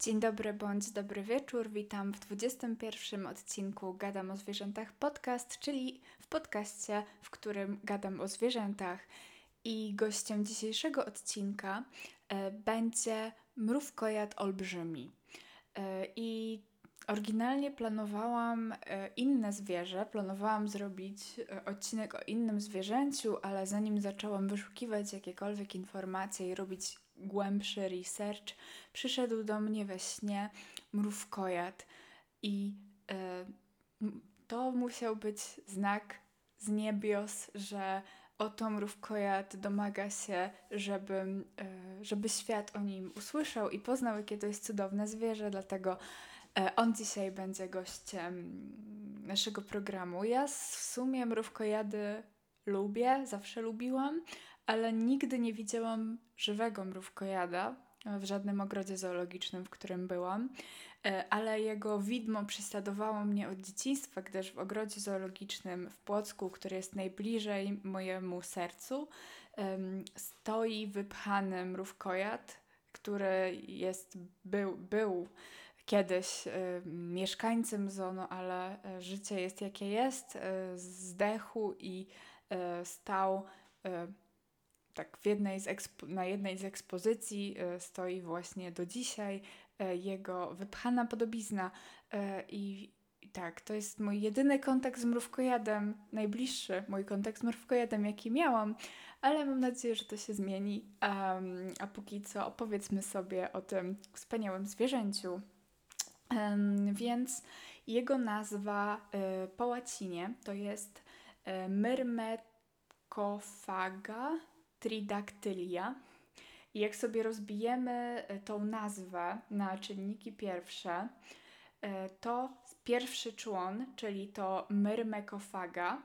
Dzień dobry bądź dobry wieczór. Witam w 21 odcinku Gadam o zwierzętach podcast, czyli w podcaście, w którym gadam o zwierzętach. I gościem dzisiejszego odcinka e, będzie mrówkojad olbrzymi. E, I Oryginalnie planowałam e, inne zwierzę, planowałam zrobić odcinek o innym zwierzęciu, ale zanim zaczęłam wyszukiwać jakiekolwiek informacje i robić głębszy research, przyszedł do mnie we śnie mrówkojad i e, to musiał być znak z niebios, że oto mrówkojad domaga się, żeby, żeby świat o nim usłyszał i poznał, jakie to jest cudowne zwierzę, dlatego E, on dzisiaj będzie gościem naszego programu. Ja w sumie mrówkojady lubię, zawsze lubiłam, ale nigdy nie widziałam żywego mrówkojada w żadnym ogrodzie zoologicznym, w którym byłam, e, ale jego widmo prześladowało mnie od dzieciństwa, gdyż w ogrodzie zoologicznym w Płocku, który jest najbliżej mojemu sercu, stoi wypchany mrówkojad, który jest, był, był kiedyś mieszkańcem Zono, ale y, życie jest jakie jest, y, zdechł i stał tak w jednej z na jednej z ekspozycji stoi właśnie do dzisiaj jego wypchana podobizna. I tak, to jest mój jedyny kontakt z mrówkojadem, najbliższy mój kontakt z mrówkojadem, jaki miałam, ale mam nadzieję, że to się zmieni. Um, a póki co opowiedzmy sobie o tym wspaniałym zwierzęciu, więc jego nazwa y, po łacinie to jest y, Myrmecofaga tridactylia. I jak sobie rozbijemy y, tą nazwę na czynniki pierwsze, to pierwszy człon, czyli to Myrmecofaga,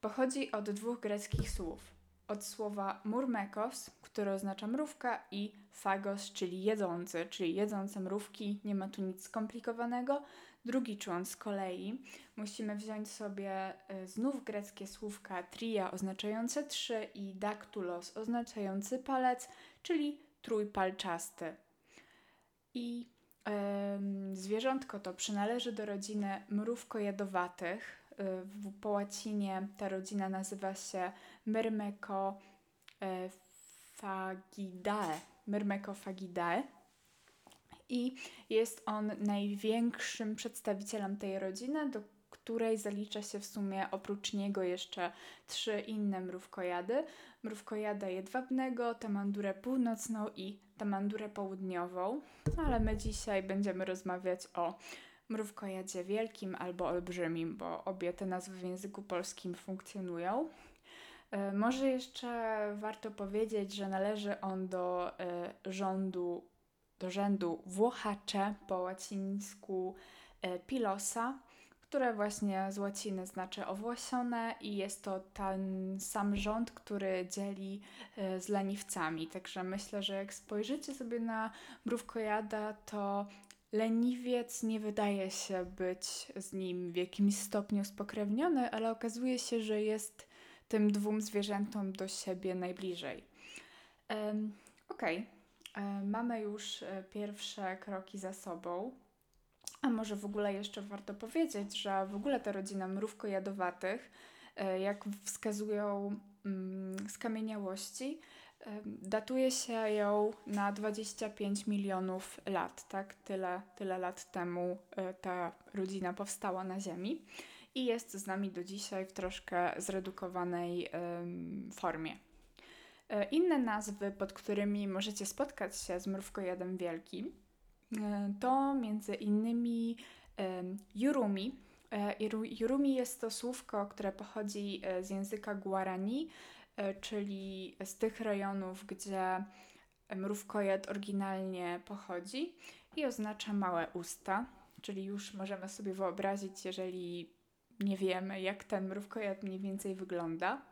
pochodzi od dwóch greckich słów od słowa murmekos, które oznacza mrówka, i fagos, czyli jedzący, czyli jedzące mrówki. Nie ma tu nic skomplikowanego. Drugi człon z kolei musimy wziąć sobie y, znów greckie słówka tria oznaczające trzy i daktulos oznaczający palec, czyli trójpalczasty. I yy, zwierzątko to przynależy do rodziny mrówkojadowatych, w, po łacinie ta rodzina nazywa się Myrmecofagidae. Myrmecofagidae. I jest on największym przedstawicielem tej rodziny, do której zalicza się w sumie oprócz niego jeszcze trzy inne mrówkojady. Mrówkojada jedwabnego, tamandurę północną i tamandurę południową. Ale my dzisiaj będziemy rozmawiać o mrówkojadzie wielkim albo olbrzymim, bo obie te nazwy w języku polskim funkcjonują. E, może jeszcze warto powiedzieć, że należy on do e, rządu, do rzędu Włochacze, po łacińsku e, pilosa, które właśnie z łaciny znaczy owłosione i jest to ten sam rząd, który dzieli z leniwcami. Także myślę, że jak spojrzycie sobie na mrówkojada, to leniwiec nie wydaje się być z nim w jakimś stopniu spokrewniony, ale okazuje się, że jest tym dwóm zwierzętom do siebie najbliżej. Um, Okej, okay. Mamy już e, pierwsze kroki za sobą. A może w ogóle jeszcze warto powiedzieć, że w ogóle ta rodzina mrówkojadowatych, e, jak wskazują mm, skamieniałości, Datuje się ją na 25 milionów lat, tak? Tyle, tyle lat temu e, ta rodzina powstała na Ziemi i jest z nami do dzisiaj w troszkę zredukowanej formie. E, inne nazwy, pod którymi możecie spotkać się z mrówkojadem wielkim, e, to między innymi Jurumi. Jurumi jest to słówko, które pochodzi z języka Guarani, E, czyli z tych rejonów, gdzie mrówkojad oryginalnie pochodzi i oznacza małe usta, czyli już możemy sobie wyobrazić, jeżeli nie wiemy, jak ten mrówkojad mniej więcej wygląda.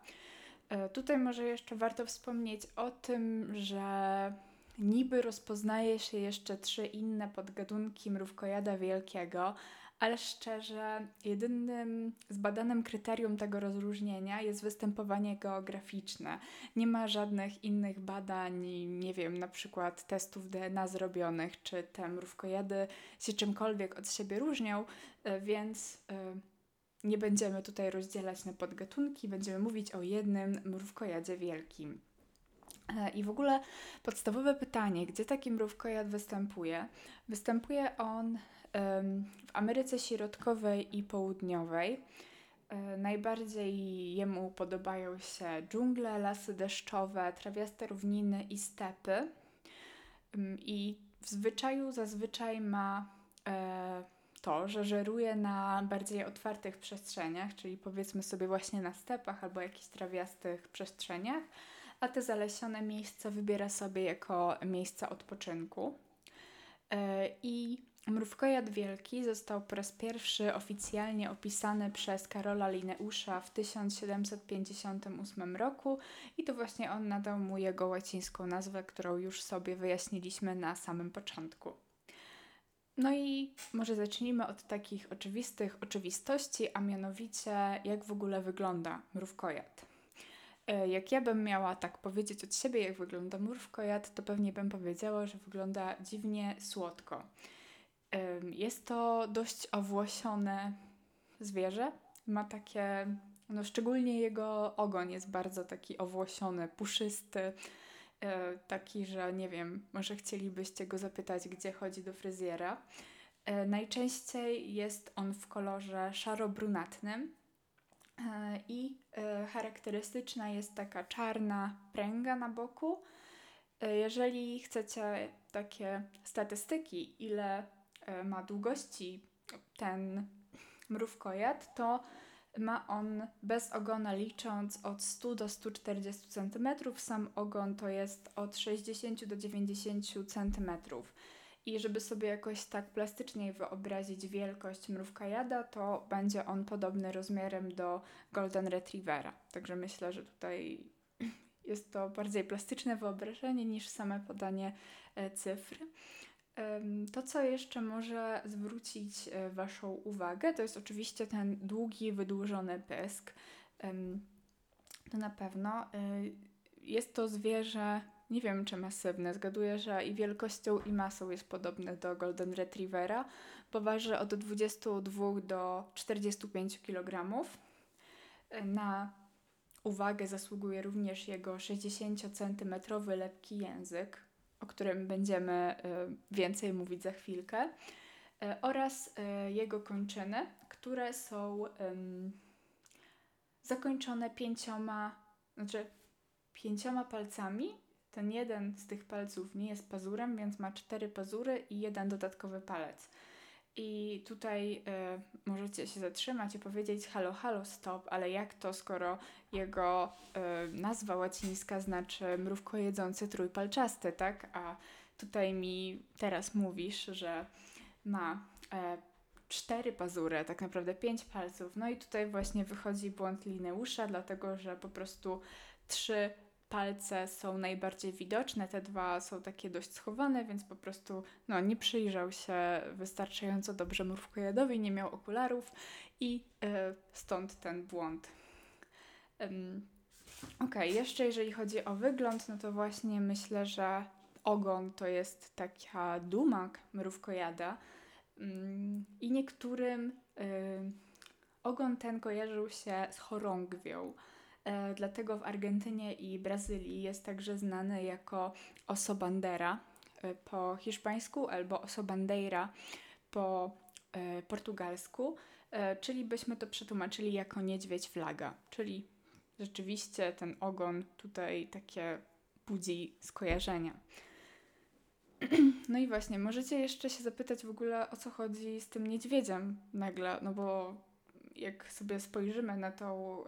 E, tutaj może jeszcze warto wspomnieć o tym, że niby rozpoznaje się jeszcze trzy inne podgatunki mrówkojada wielkiego, ale szczerze, jedynym zbadanym kryterium tego rozróżnienia jest występowanie geograficzne. Nie ma żadnych innych badań, nie wiem, na przykład testów DNA zrobionych, czy te mrówkojady się czymkolwiek od siebie różnią, e, więc e, nie będziemy tutaj rozdzielać na podgatunki, będziemy mówić o jednym mrówkojadzie wielkim. E, I w ogóle podstawowe pytanie, gdzie taki mrówkojad występuje? Występuje on w Ameryce Środkowej i Południowej. E, najbardziej jemu podobają się dżungle, lasy deszczowe, trawiaste równiny i stepy. I w zwyczaju zazwyczaj ma e, to, że żeruje na bardziej otwartych przestrzeniach, czyli powiedzmy sobie właśnie na stepach albo jakichś trawiastych przestrzeniach, a te zalesione miejsca wybiera sobie jako miejsca odpoczynku. E, I Mrówkojad Wielki został po raz pierwszy oficjalnie opisany przez Karola Linneusza w 1758 roku i to właśnie on nadał mu jego łacińską nazwę, którą już sobie wyjaśniliśmy na samym początku. No i może zacznijmy od takich oczywistych oczywistości, a mianowicie jak w ogóle wygląda mrówkojad. E, jak ja bym miała tak powiedzieć od siebie, jak wygląda mrówkojad, to pewnie bym powiedziała, że wygląda dziwnie słodko. Jest to dość owłosione zwierzę. Ma takie, no szczególnie jego ogon jest bardzo taki owłosiony, puszysty, taki, że nie wiem, może chcielibyście go zapytać, gdzie chodzi do fryzjera. E, najczęściej jest on w kolorze szaro-brunatnym e, i charakterystyczna jest taka czarna pręga na boku. Jeżeli chcecie takie statystyki, ile E, ma długości ten mrówkojad, to ma on bez ogona licząc od 100 do 140 cm, sam ogon to jest od 60 do 90 cm. I żeby sobie jakoś tak plastycznie wyobrazić wielkość mrówkojada, to będzie on podobny rozmiarem do Golden Retrievera. Także myślę, że tutaj jest to bardziej plastyczne wyobrażenie niż same podanie e, cyfr. To, co jeszcze może zwrócić e, Waszą uwagę, to jest oczywiście ten długi, wydłużony pysk. To na pewno. E, jest to zwierzę, nie wiem czy masywne, zgaduję, że i wielkością i masą jest podobne do Golden Retrievera, bo waży od 22 do 45 kg. E, na uwagę zasługuje również jego 60 cm lepki język, o którym będziemy y, więcej mówić za chwilkę, y, oraz y, jego kończyny, które są zakończone pięcioma, znaczy pięcioma palcami. Ten jeden z tych palców nie jest pazurem, więc ma cztery pazury i jeden dodatkowy palec. I tutaj y, możecie się zatrzymać i powiedzieć halo, halo, stop, ale jak to, skoro jego y, nazwa łacińska znaczy mrówko jedzący trójpalczasty, tak? A tutaj mi teraz mówisz, że ma y, cztery pazury, tak naprawdę pięć palców. No i tutaj właśnie wychodzi błąd Lineusza, dlatego że po prostu trzy palce są najbardziej widoczne, te dwa są takie dość schowane, więc po prostu no, nie przyjrzał się wystarczająco dobrze mrówkojadowi, nie miał okularów i y, stąd ten błąd. Ok, jeszcze jeżeli chodzi o wygląd, no to właśnie myślę, że ogon to jest taka duma mrówkojada um, i niektórym y, ogon ten kojarzył się z chorągwią. E, dlatego w Argentynie i Brazylii jest także znany jako oso bandera e, po hiszpańsku albo oso bandeira po e, portugalsku, czyli byśmy to przetłumaczyli jako niedźwiedź flaga, czyli rzeczywiście ten ogon tutaj takie budzi skojarzenia. No i właśnie, możecie jeszcze się zapytać w ogóle o co chodzi z tym niedźwiedziem nagle, no bo jak sobie spojrzymy na tą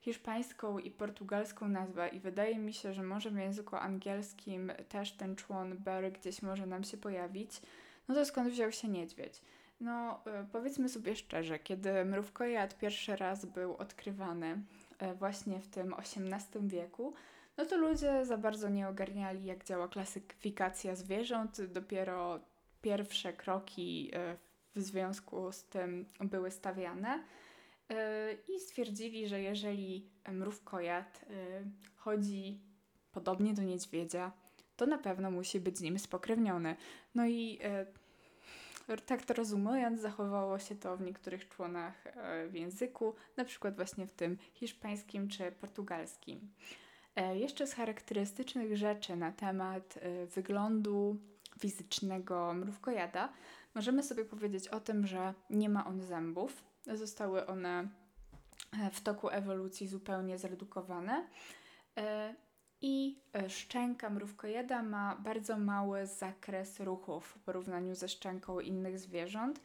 hiszpańską i portugalską nazwę i wydaje mi się, że może w języku angielskim też ten człon bear gdzieś może nam się pojawić, no to skąd wziął się niedźwiedź? No, y, powiedzmy sobie szczerze, kiedy mrówkojad pierwszy raz był odkrywany y, właśnie w tym XVIII wieku, no to ludzie za bardzo nie ogarniali, jak działa klasyfikacja zwierząt. Dopiero pierwsze kroki y, w związku z tym były stawiane. I stwierdzili, że jeżeli mrówkojad chodzi podobnie do niedźwiedzia, to na pewno musi być z nim spokrewniony. No i tak to rozumując, zachowało się to w niektórych członach e, w języku, na przykład właśnie w tym hiszpańskim czy portugalskim. E, jeszcze z charakterystycznych rzeczy na temat e, wyglądu fizycznego mrówkojada możemy sobie powiedzieć o tym, że nie ma on zębów. Zostały one w toku ewolucji zupełnie zredukowane i e, szczęka mrówkojada ma bardzo mały zakres ruchów w porównaniu ze szczęką innych zwierząt.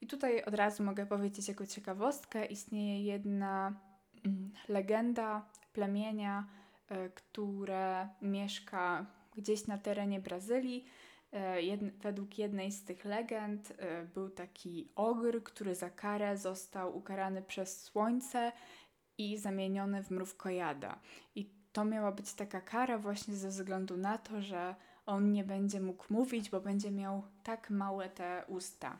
I tutaj od razu mogę powiedzieć jako ciekawostkę, istnieje jedna mm, legenda plemienia, y, które mieszka gdzieś na terenie Brazylii. Y, według jednej z tych legend y, był taki ogr, który za karę został ukarany przez słońce i zamieniony w mrówkojada. I to miała być taka kara właśnie ze względu na to, że on nie będzie mógł mówić, bo będzie miał tak małe te usta.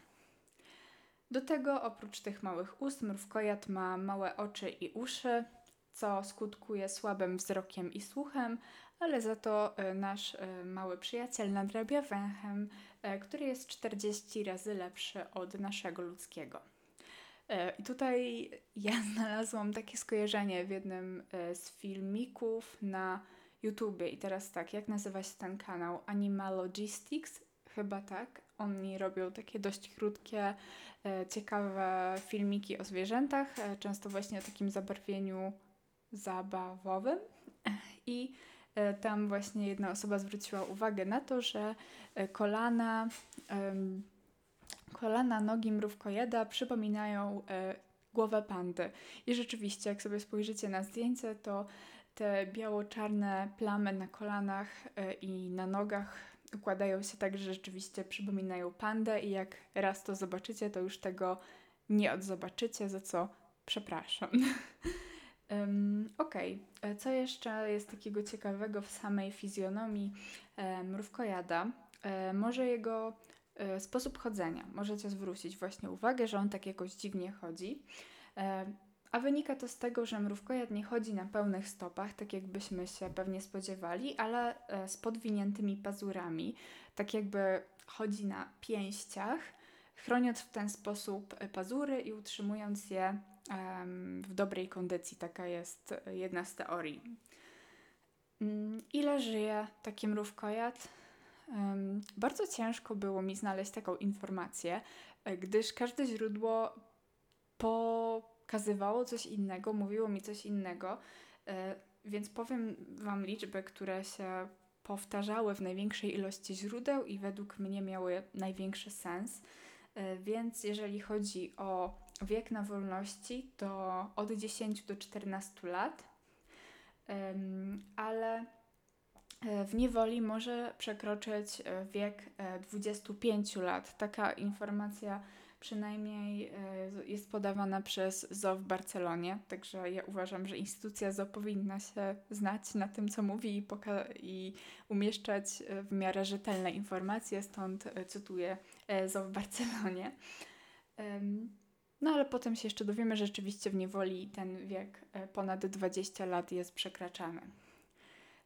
Do tego oprócz tych małych ust mrówkojad ma małe oczy i uszy, co skutkuje słabym wzrokiem i słuchem, ale za to e, nasz e, mały przyjaciel nadrabia węchem, e, który jest 40 razy lepszy od naszego ludzkiego. I tutaj ja znalazłam takie skojarzenie w jednym z filmików na YouTubie. I teraz tak, jak nazywa się ten kanał? Animalogistics? Chyba tak. Oni robią takie dość krótkie, ciekawe filmiki o zwierzętach, często właśnie o takim zabarwieniu zabawowym. I tam właśnie jedna osoba zwróciła uwagę na to, że kolana kolana nogi mrówkojeda przypominają e, głowę pandy. I rzeczywiście, jak sobie spojrzycie na zdjęcie, to te biało-czarne plamy na kolanach e, i na nogach układają się tak, że rzeczywiście przypominają pandę i jak raz to zobaczycie, to już tego nie odzobaczycie, za co przepraszam. um, Okej, okay. co jeszcze jest takiego ciekawego w samej fizjonomii e, mrówkojada? E, może jego E, sposób chodzenia. Możecie zwrócić właśnie uwagę, że on tak jakoś dziwnie chodzi. E, a wynika to z tego, że mrówkojad nie chodzi na pełnych stopach, tak jakbyśmy się pewnie spodziewali, ale e, z podwiniętymi pazurami, tak jakby chodzi na pięściach, chroniąc w ten sposób pazury i utrzymując je w dobrej kondycji. Taka jest jedna z teorii. Mm, ile żyje taki mrówkojad? Bardzo ciężko było mi znaleźć taką informację, gdyż każde źródło pokazywało coś innego, mówiło mi coś innego, e, więc powiem Wam liczby, które się powtarzały w największej ilości źródeł i według mnie miały największy sens. E, więc jeżeli chodzi o wiek na wolności, to od 10 do 14 lat, ale E, w niewoli może przekroczyć e, wiek 25 e, lat. Taka informacja przynajmniej jest podawana przez ZO w Barcelonie, także ja uważam, że instytucja ZO powinna się znać na tym, co mówi i, i umieszczać w miarę rzetelne informacje, stąd cytuję ZO w Barcelonie. No ale potem się jeszcze dowiemy, że rzeczywiście w niewoli ten wiek ponad 20 lat jest przekraczany.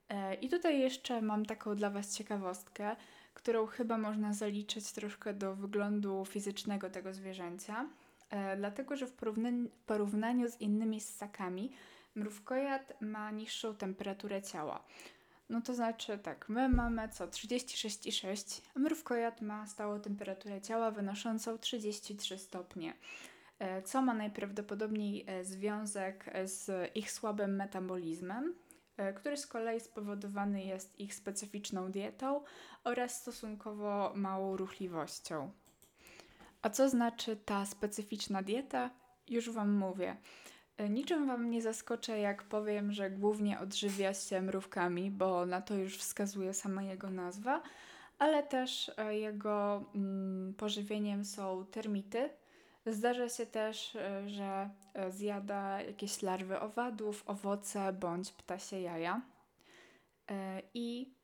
E, I tutaj jeszcze mam taką dla Was ciekawostkę, którą chyba można zaliczyć troszkę do wyglądu fizycznego tego zwierzęcia, e, dlatego że w porównaniu, w porównaniu z innymi ssakami mrówkojad ma niższą temperaturę ciała. No to znaczy tak, my mamy co 36,6, a mrówkojad ma stałą temperaturę ciała wynoszącą 33 stopnie, e, co ma najprawdopodobniej związek z ich słabym metabolizmem, E, który z kolei spowodowany jest ich specyficzną dietą oraz stosunkowo małą ruchliwością. A co znaczy ta specyficzna dieta? Już Wam mówię. E, niczym Wam nie zaskoczę, jak powiem, że głównie odżywia się mrówkami, bo na to już wskazuje sama jego nazwa, ale też e, jego mm, pożywieniem są termity, Zdarza się też, e, że zjada jakieś larwy owadów, owoce bądź ptasie jaja. I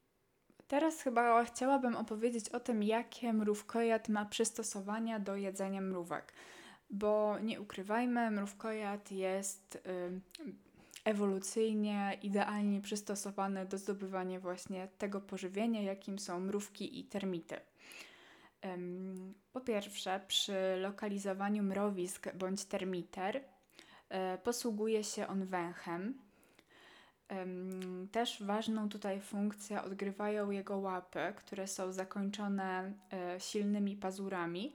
Teraz chyba chciałabym opowiedzieć o tym, jakie mrówkojad ma przystosowania do jedzenia mrówek. Bo nie ukrywajmy, mrówkojad jest y, ewolucyjnie idealnie przystosowany do zdobywania właśnie tego pożywienia, jakim są mrówki i termity. Po pierwsze, przy lokalizowaniu mrowisk bądź termiter e, posługuje się on węchem. Też ważną tutaj funkcję odgrywają jego łapy, które są zakończone e, silnymi pazurami,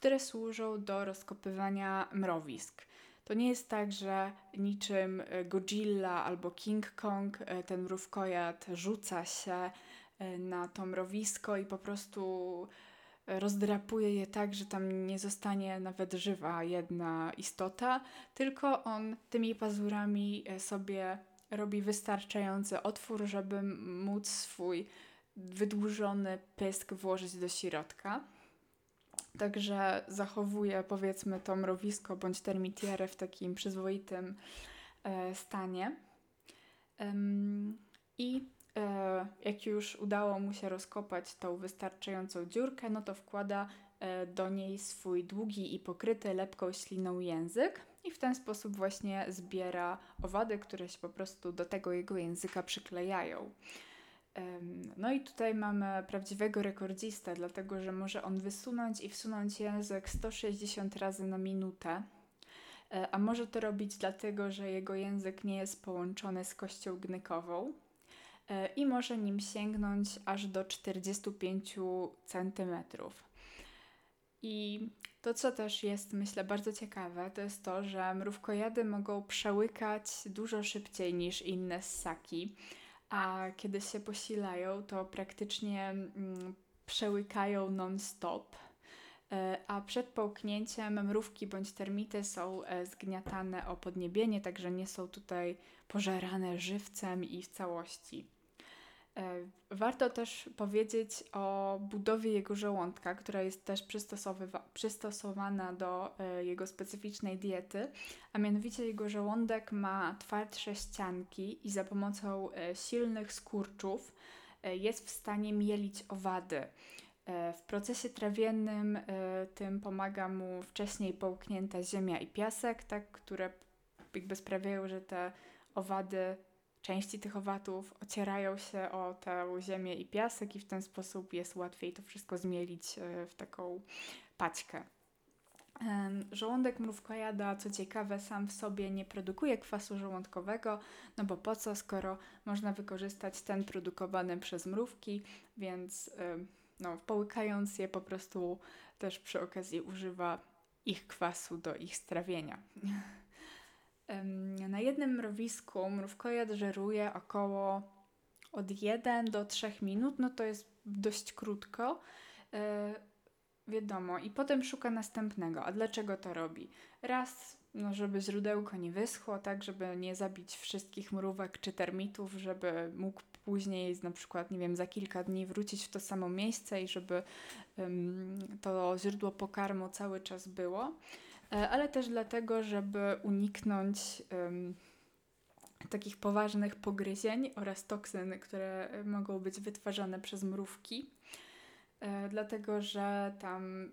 które służą do rozkopywania mrowisk. To nie jest tak, że niczym e, Godzilla albo King Kong ten mrówkojad rzuca się na to mrowisko i po prostu rozdrapuje je tak, że tam nie zostanie nawet żywa jedna istota, tylko on tymi pazurami e, sobie robi wystarczający otwór, żeby móc swój wydłużony pysk włożyć do środka. Także zachowuje powiedzmy to mrowisko bądź termitierę w takim przyzwoitym e, stanie. I E, jak już udało mu się rozkopać tą wystarczającą dziurkę, no to wkłada e, do niej swój długi i pokryty lepką śliną język i w ten sposób właśnie zbiera owady, które się po prostu do tego jego języka przyklejają. No i tutaj mamy prawdziwego rekordzistę, dlatego że może on wysunąć i wsunąć język 160 razy na minutę. E, a może to robić dlatego, że jego język nie jest połączony z kością gnykową, E, i może nim sięgnąć aż do 45 cm. I to, co też jest, myślę, bardzo ciekawe, to jest to, że mrówkojady mogą przełykać dużo szybciej niż inne ssaki, a kiedy się posilają, to praktycznie mm, przełykają non-stop. E, a przed połknięciem mrówki bądź termity są e, zgniatane o podniebienie, także nie są tutaj pożerane żywcem i w całości. E, warto też powiedzieć o budowie jego żołądka, która jest też przystosowana do e, jego specyficznej diety, a mianowicie jego żołądek ma twardsze ścianki i za pomocą e, silnych skurczów jest w stanie mielić owady. W procesie trawiennym tym pomaga mu wcześniej połknięta ziemia i piasek, tak, które jakby sprawiają, że te owady części tych owatów ocierają się o tę ziemię i piasek i w ten sposób jest łatwiej to wszystko zmielić e, w taką paćkę. Żołądek mrówkojada, co ciekawe, sam w sobie nie produkuje kwasu żołądkowego, no bo po co, skoro można wykorzystać ten produkowany przez mrówki, więc no, połykając je po prostu też przy okazji używa ich kwasu do ich strawienia. Na jednym mrowisku mrówkojad żeruje około od 1 do 3 minut, no to jest dość krótko. E, wiadomo, i potem szuka następnego. A dlaczego to robi? Raz, no żeby źródełko nie wyschło, tak, żeby nie zabić wszystkich mrówek czy termitów, żeby mógł później, na przykład, nie wiem, za kilka dni wrócić w to samo miejsce i żeby um, to źródło pokarmu cały czas było. E, ale też dlatego, żeby uniknąć takich poważnych pogryzień oraz toksyn, które mogą być wytwarzane przez mrówki. E, dlatego, że tam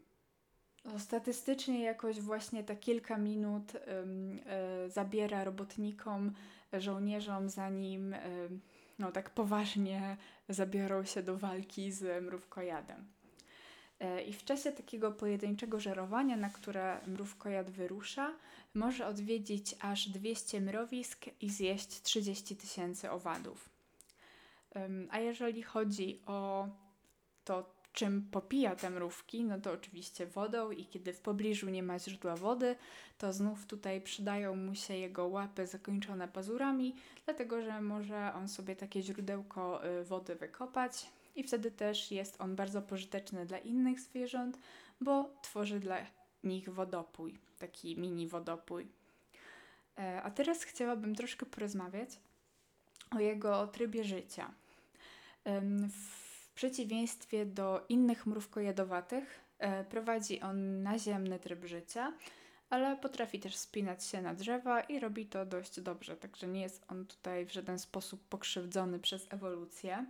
no, statystycznie jakoś właśnie ta kilka minut e, zabiera robotnikom, żołnierzom, zanim no, tak poważnie zabiorą się do walki z mrówkojadem. E, I w czasie takiego pojedynczego żerowania, na które mrówkojad wyrusza, może odwiedzić aż 200 mrowisk i zjeść 30 tysięcy owadów. A jeżeli chodzi o to, czym popija te mrówki, no to oczywiście wodą i kiedy w pobliżu nie ma źródła wody, to znów tutaj przydają mu się jego łapy zakończone pazurami, dlatego że może on sobie takie źródełko y, wody wykopać, i wtedy też jest on bardzo pożyteczny dla innych zwierząt, bo tworzy dla nich wodopój, taki mini wodopój. E, a teraz chciałabym troszkę porozmawiać o jego trybie życia. W przeciwieństwie do innych mrówkojadowatych e, prowadzi on naziemny tryb życia, ale potrafi też spinać się na drzewa i robi to dość dobrze, także nie jest on tutaj w żaden sposób pokrzywdzony przez ewolucję.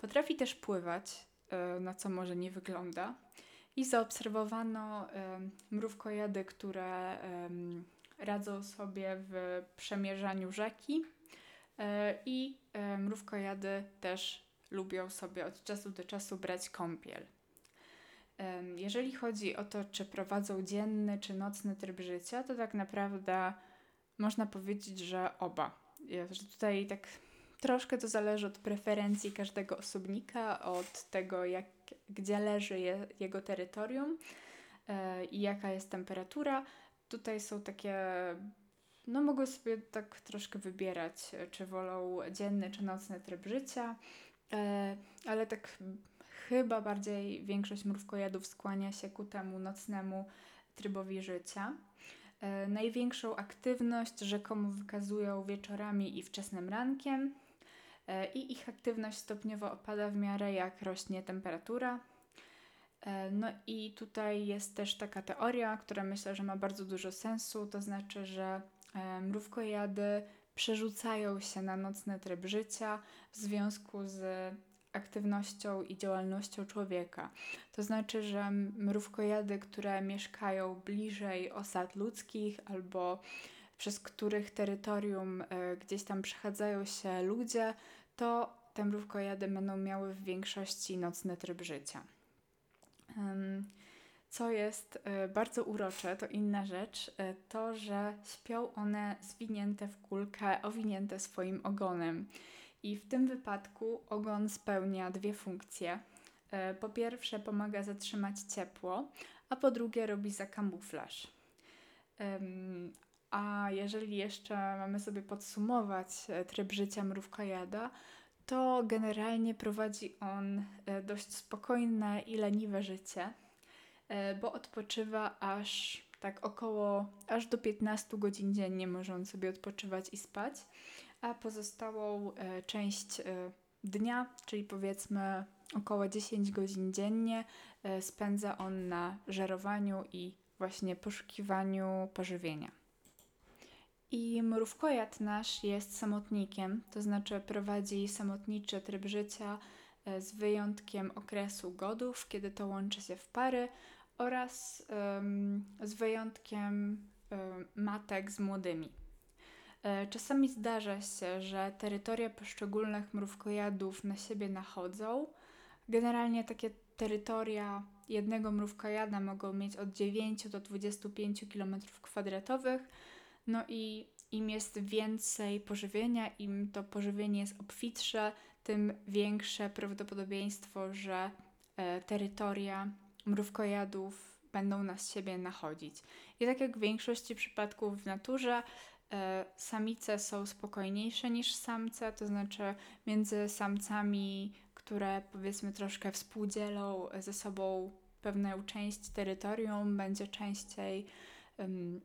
Potrafi też pływać, na co może nie wygląda. I zaobserwowano mrówkojady, które radzą sobie w przemierzaniu rzeki i mrówkojady też lubią sobie od czasu do czasu brać kąpiel. Jeżeli chodzi o to, czy prowadzą dzienny czy nocny tryb życia, to tak naprawdę można powiedzieć, że oba. Że tutaj tak troszkę to zależy od preferencji każdego osobnika, od tego, jak, gdzie leży je, jego terytorium e, i jaka jest temperatura. Tutaj są takie no mogą sobie tak troszkę wybierać, czy wolą dzienny czy nocny tryb życia, e, ale tak chyba bardziej większość mrówkojadów skłania się ku temu nocnemu trybowi życia. E, największą aktywność rzekomo wykazują wieczorami i wczesnym rankiem e, i ich aktywność stopniowo opada w miarę jak rośnie temperatura. E, no i tutaj jest też taka teoria, która myślę, że ma bardzo dużo sensu, to znaczy, że mrówkojady przerzucają się na nocny tryb życia w związku z aktywnością i działalnością człowieka. To znaczy, że mrówkojady, które mieszkają bliżej osad ludzkich albo przez których terytorium gdzieś tam przechadzają się ludzie, to te mrówkojady będą miały w większości nocny tryb życia. Co jest y, bardzo urocze, to inna rzecz, y, to, że śpią one zwinięte w kulkę, owinięte swoim ogonem. I w tym wypadku ogon spełnia dwie funkcje. E, po pierwsze, pomaga zatrzymać ciepło, a po drugie, robi za kamuflaż. A jeżeli jeszcze mamy sobie podsumować e, tryb życia mrówkojada, to generalnie prowadzi on e, dość spokojne i leniwe życie, bo odpoczywa aż tak około aż do 15 godzin dziennie może on sobie odpoczywać i spać a pozostałą e, część e, dnia, czyli powiedzmy około 10 godzin dziennie, e, spędza on na żerowaniu i właśnie poszukiwaniu pożywienia. I mrówkojad nasz jest samotnikiem, to znaczy prowadzi samotniczy tryb życia z wyjątkiem okresu godów, kiedy to łączy się w pary oraz z wyjątkiem um, matek z młodymi. E, czasami zdarza się, że terytoria poszczególnych mrówkojadów na siebie nachodzą. Generalnie takie terytoria jednego mrówkojada mogą mieć od 9 do 25 km2. No i im jest więcej pożywienia, im to pożywienie jest obfitsze, tym większe prawdopodobieństwo, że e, terytoria mrówkojadów będą na siebie nachodzić. I tak jak w większości przypadków w naturze, E, samice są spokojniejsze niż samce, to znaczy między samcami, które powiedzmy troszkę współdzielą ze sobą pewną część terytorium, będzie częściej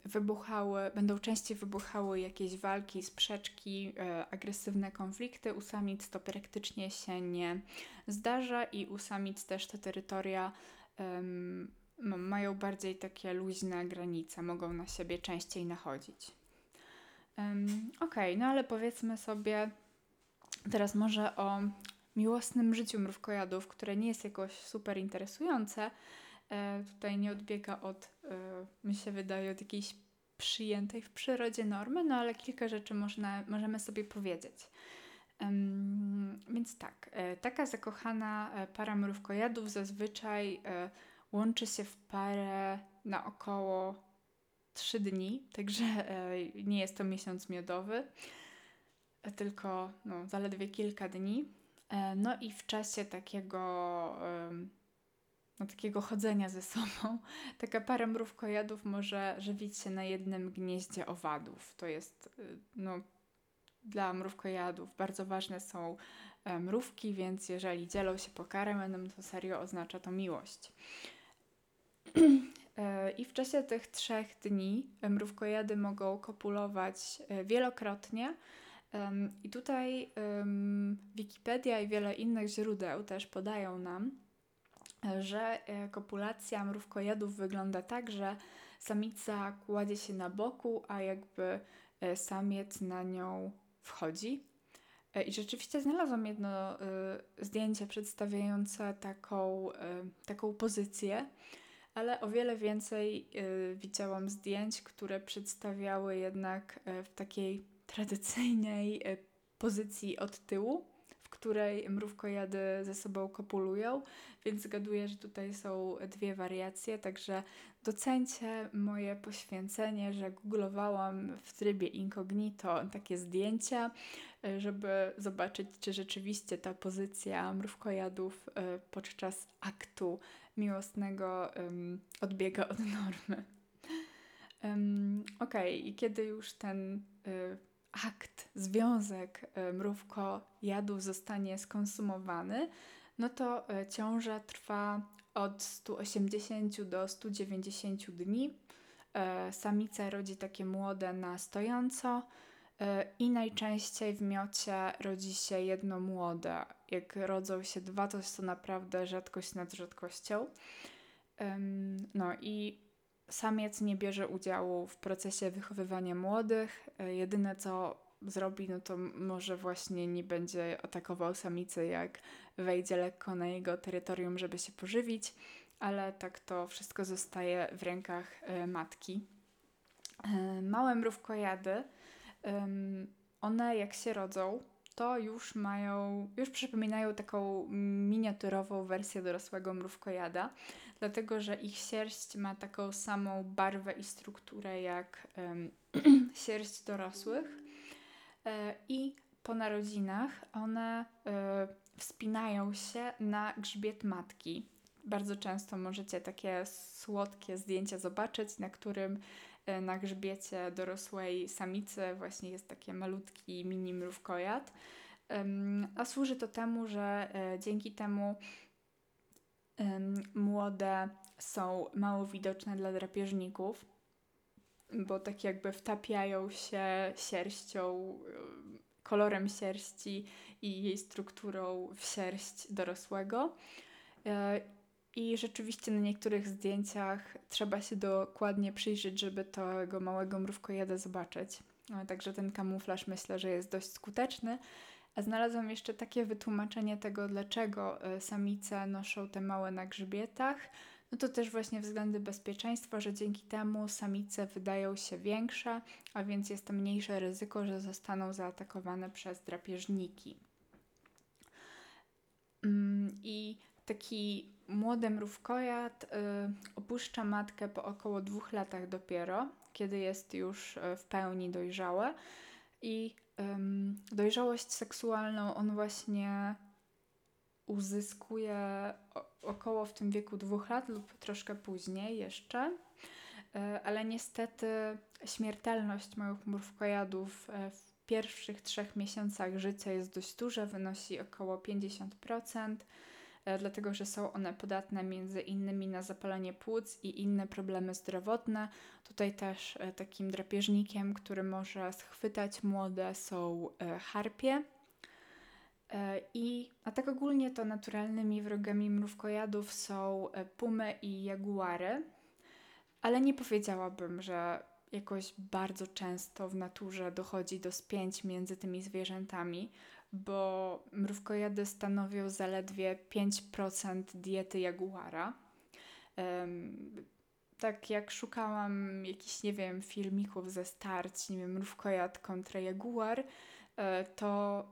wybuchały, będą częściej wybuchały jakieś walki, sprzeczki, e, agresywne konflikty. U samic to praktycznie się nie zdarza i u samic też te terytoria um, mają bardziej takie luźne granice, mogą na siebie częściej nachodzić. Um, Okej, okay, no ale powiedzmy sobie teraz może o miłosnym życiu mrówkojadów, które nie jest jakoś super interesujące. E, tutaj nie odbiega od, e, mi się wydaje, od jakiejś przyjętej w przyrodzie normy, no ale kilka rzeczy można, możemy sobie powiedzieć. Więc tak, e, taka zakochana para mrówkojadów zazwyczaj łączy się w parę na około trzy dni, także nie jest to miesiąc miodowy, tylko no, zaledwie kilka dni. No i w czasie takiego, no, takiego chodzenia ze sobą, taka para mrówkojadów może żywić się na jednym gnieździe owadów. To jest e, no, dla mrówkojadów bardzo ważne są mrówki, więc jeżeli dzielą się pokarmem, to serio oznacza to miłość. E, I w czasie tych trzech dni mrówkojady mogą kopulować e, wielokrotnie. I tutaj Wikipedia i wiele innych źródeł też podają nam, że e, kopulacja mrówkojadów wygląda tak, że samica kładzie się na boku, a jakby samiec na nią wchodzi. E, I rzeczywiście znalazłam jedno zdjęcie przedstawiające taką, taką pozycję, ale o wiele więcej widziałam zdjęć, które przedstawiały jednak w takiej tradycyjnej pozycji od tyłu, której mrówkojady ze sobą kopulują, więc zgaduję, że tutaj są dwie wariacje, także docencie moje poświęcenie, że googlowałam w trybie incognito takie zdjęcia, e, żeby zobaczyć, czy rzeczywiście ta pozycja mrówkojadów e, podczas aktu miłosnego odbiega od normy. Okej, okay. i kiedy już ten e, akt, związek mrówko-jadu zostanie skonsumowany, no to ciąża trwa od 180 do 190 dni. E, samica rodzi takie młode na stojąco e, i najczęściej w miocie rodzi się jedno młode. Jak rodzą się dwa, to jest to naprawdę rzadkość nad rzadkością. No i samiec nie bierze udziału w procesie wychowywania młodych. E, jedyne co zrobi, no to może właśnie nie będzie atakował samicy, jak wejdzie lekko na jego terytorium, żeby się pożywić, ale tak to wszystko zostaje w rękach e, matki. E, małe mrówkojady, one jak się rodzą, to już mają, już przypominają taką miniaturową wersję dorosłego mrówkojada, dlatego że ich sierść ma taką samą barwę i strukturę jak um, sierść dorosłych. E, I po narodzinach one e, wspinają się na grzbiet matki. Bardzo często możecie takie słodkie zdjęcia zobaczyć, na którym na grzbiecie dorosłej samicy właśnie jest taki malutki mini mrówkojad. A służy to temu, że dzięki temu młode są mało widoczne dla drapieżników bo tak jakby wtapiają się sierścią, kolorem sierści i jej strukturą w sierść dorosłego. I rzeczywiście na niektórych zdjęciach trzeba się dokładnie przyjrzeć, żeby tego małego mrówkojada zobaczyć. E, także ten kamuflaż myślę, że jest dość skuteczny. A znalazłam jeszcze takie wytłumaczenie tego, dlaczego e, samice noszą te małe na grzbietach no to też właśnie względy bezpieczeństwa, że dzięki temu samice wydają się większe, a więc jest to mniejsze ryzyko, że zostaną zaatakowane przez drapieżniki. Mm, I taki młody mrówkojad y, opuszcza matkę po około dwóch latach dopiero, kiedy jest już y, w pełni dojrzałe. I dojrzałość seksualną on właśnie uzyskuje około w tym wieku dwóch lat lub troszkę później jeszcze. E, ale niestety śmiertelność małych mrówkojadów w pierwszych trzech miesiącach życia jest dość duża, wynosi około 50%, e, dlatego że są one podatne między innymi na zapalenie płuc i inne problemy zdrowotne. Tutaj też takim drapieżnikiem, który może schwytać młode są harpie. E, I, a tak ogólnie to naturalnymi wrogami mrówkojadów są e, pumy i jaguary, ale nie powiedziałabym, że jakoś bardzo często w naturze dochodzi do spięć między tymi zwierzętami, bo mrówkojady stanowią zaledwie 5% diety jaguara. Tak jak szukałam jakichś, nie wiem, filmików ze starć, nie wiem, mrówkojad kontra jaguar, e, to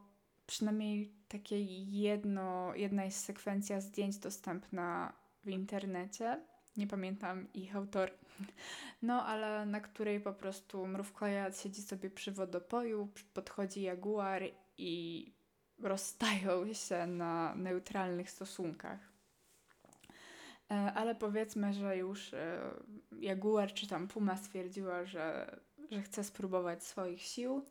przynajmniej takie jedno, jedna jest sekwencja zdjęć dostępna w internecie. Nie pamiętam ich autor. No, ale na której po prostu mrówkojad siedzi sobie przy wodopoju, podchodzi jaguar i rozstają się na neutralnych stosunkach. E, ale powiedzmy, że już e, jaguar czy tam puma stwierdziła, że, że chce spróbować swoich sił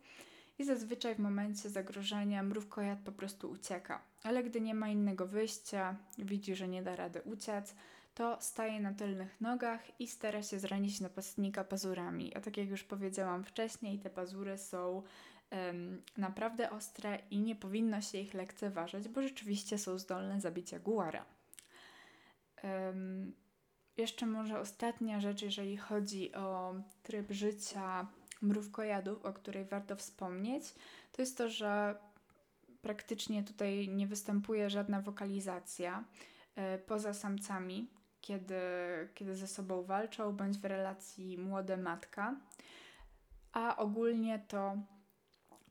i zazwyczaj w momencie zagrożenia mrówkojad po prostu ucieka. Ale gdy nie ma innego wyjścia, widzi, że nie da rady uciec, to staje na tylnych nogach i stara się zranić napastnika pazurami. A tak jak już powiedziałam wcześniej, te pazury są naprawdę ostre i nie powinno się ich lekceważyć, bo rzeczywiście są zdolne zabić jaguara. Um, jeszcze może ostatnia rzecz, jeżeli chodzi o tryb życia mrówkojadów, o której warto wspomnieć, to jest to, że praktycznie tutaj nie występuje żadna wokalizacja e, poza samcami, kiedy, kiedy ze sobą walczą, bądź w relacji młode-matka. A ogólnie to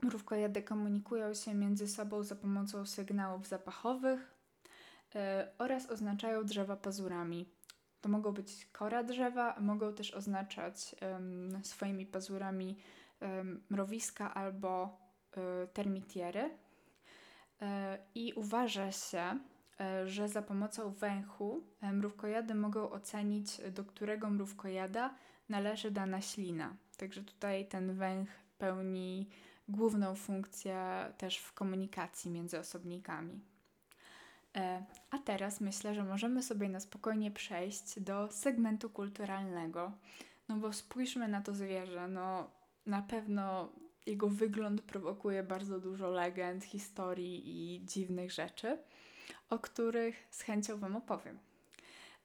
mrówkojady komunikują się między sobą za pomocą sygnałów zapachowych oraz oznaczają drzewa pazurami. To mogą być kora drzewa, mogą też oznaczać swoimi pazurami um, mrowiska albo um, termitiery. E, I uważa się, e, że za pomocą węchu mrówkojady mogą ocenić, do którego mrówkojada należy dana ślina. Także tutaj ten węch pełni główną funkcję też w komunikacji między osobnikami. E, a teraz myślę, że możemy sobie na spokojnie przejść do segmentu kulturalnego. No bo spójrzmy na to zwierzę. No na pewno jego wygląd prowokuje bardzo dużo legend, historii i dziwnych rzeczy, o których z chęcią Wam opowiem.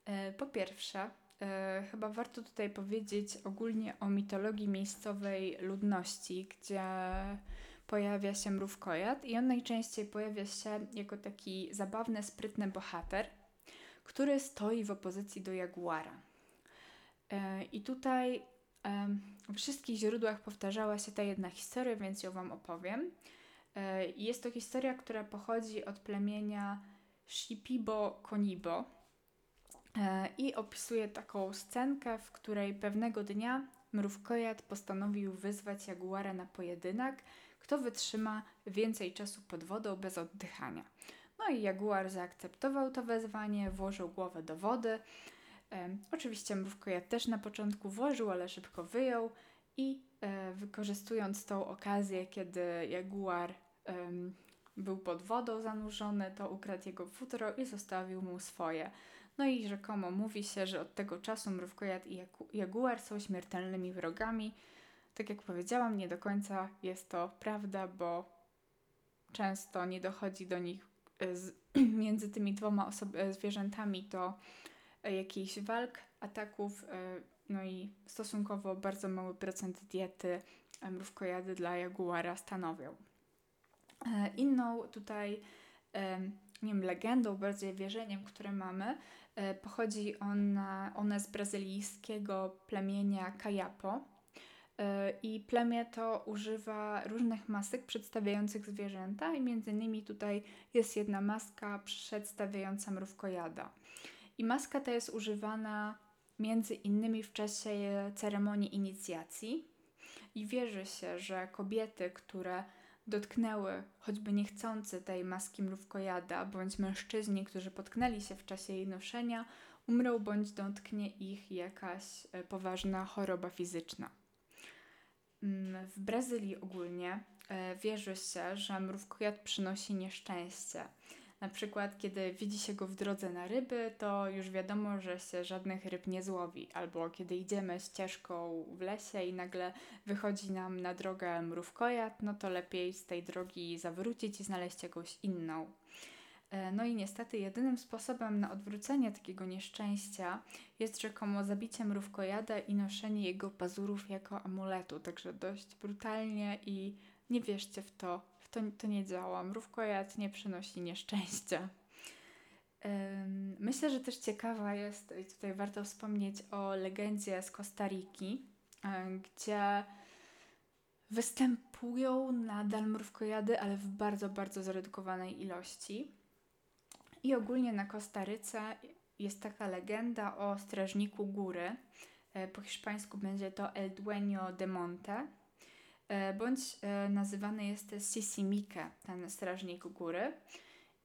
E, po pierwsze, e, chyba warto tutaj powiedzieć ogólnie o mitologii miejscowej ludności, gdzie pojawia się mrówkojad i on najczęściej pojawia się jako taki zabawny, sprytny bohater, który stoi w opozycji do jaguara. E, I tutaj w wszystkich źródłach powtarzała się ta jedna historia, więc ją Wam opowiem. E, jest to historia, która pochodzi od plemienia Shipibo Konibo e, i opisuje taką scenkę, w której pewnego dnia mrówkojad postanowił wyzwać jaguara na pojedynek, kto wytrzyma więcej czasu pod wodą bez oddychania. No i jaguar zaakceptował to wezwanie, włożył głowę do wody. E, oczywiście mrówkojad też na początku włożył, ale szybko wyjął i e, wykorzystując tą okazję, kiedy jaguar e, był pod wodą zanurzony, to ukradł jego futro i zostawił mu swoje. No i rzekomo mówi się, że od tego czasu mrówkojad i jaguar są śmiertelnymi wrogami, tak jak powiedziałam, nie do końca jest to prawda, bo często nie dochodzi do nich e, z, między tymi dwoma e, zwierzętami do e, jakichś walk, ataków, no i stosunkowo bardzo mały procent diety mrówkojady dla jaguara stanowią. Inną tutaj, nie wiem, legendą, bardziej wierzeniem, które mamy, pochodzi ona, ona z brazylijskiego plemienia Kayapo i plemię to używa różnych masek przedstawiających zwierzęta i między innymi tutaj jest jedna maska przedstawiająca mrówkojada. I maska ta jest używana między innymi w czasie ceremonii inicjacji i wierzy się, że kobiety, które dotknęły choćby niechcący tej maski mrówkojada, bądź mężczyźni, którzy potknęli się w czasie jej noszenia, umrą bądź dotknie ich jakaś e, poważna choroba fizyczna. Mm, w Brazylii ogólnie e, wierzy się, że mrówkojad przynosi nieszczęście. Na przykład, kiedy widzi się go w drodze na ryby, to już wiadomo, że się żadnych ryb nie złowi. Albo kiedy idziemy ścieżką w lesie i nagle wychodzi nam na drogę mrówkojad, no to lepiej z tej drogi zawrócić i znaleźć jakąś inną. E, no i niestety jedynym sposobem na odwrócenie takiego nieszczęścia jest rzekomo zabicie mrówkojada i noszenie jego pazurów jako amuletu. Także dość brutalnie i nie wierzcie w to, to, to nie działa. Mrówkojad nie przynosi nieszczęścia. Myślę, że też ciekawa jest, i tutaj warto wspomnieć o legendzie z Kostariki, e, gdzie występują nadal mrówkojady, ale w bardzo, bardzo zredukowanej ilości. I ogólnie na Kostaryce jest taka legenda o strażniku góry. E, po hiszpańsku będzie to El Dueño de Monte, bądź e, nazywany jest Sisimike, ten strażnik góry.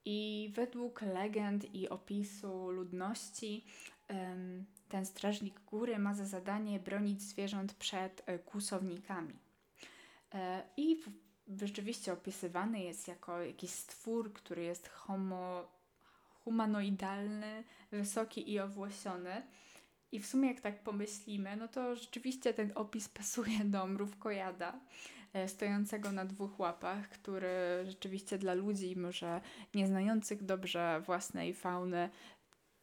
I według legend i opisu ludności, ten strażnik góry ma za zadanie bronić zwierząt przed kłusownikami. I rzeczywiście opisywany jest jako jakiś stwór, który jest homo humanoidalny, wysoki i owłosiony. I w sumie jak tak pomyślimy, no to rzeczywiście ten opis pasuje do mrówkojada e, stojącego na dwóch łapach, który rzeczywiście dla ludzi, może nieznających dobrze własnej fauny,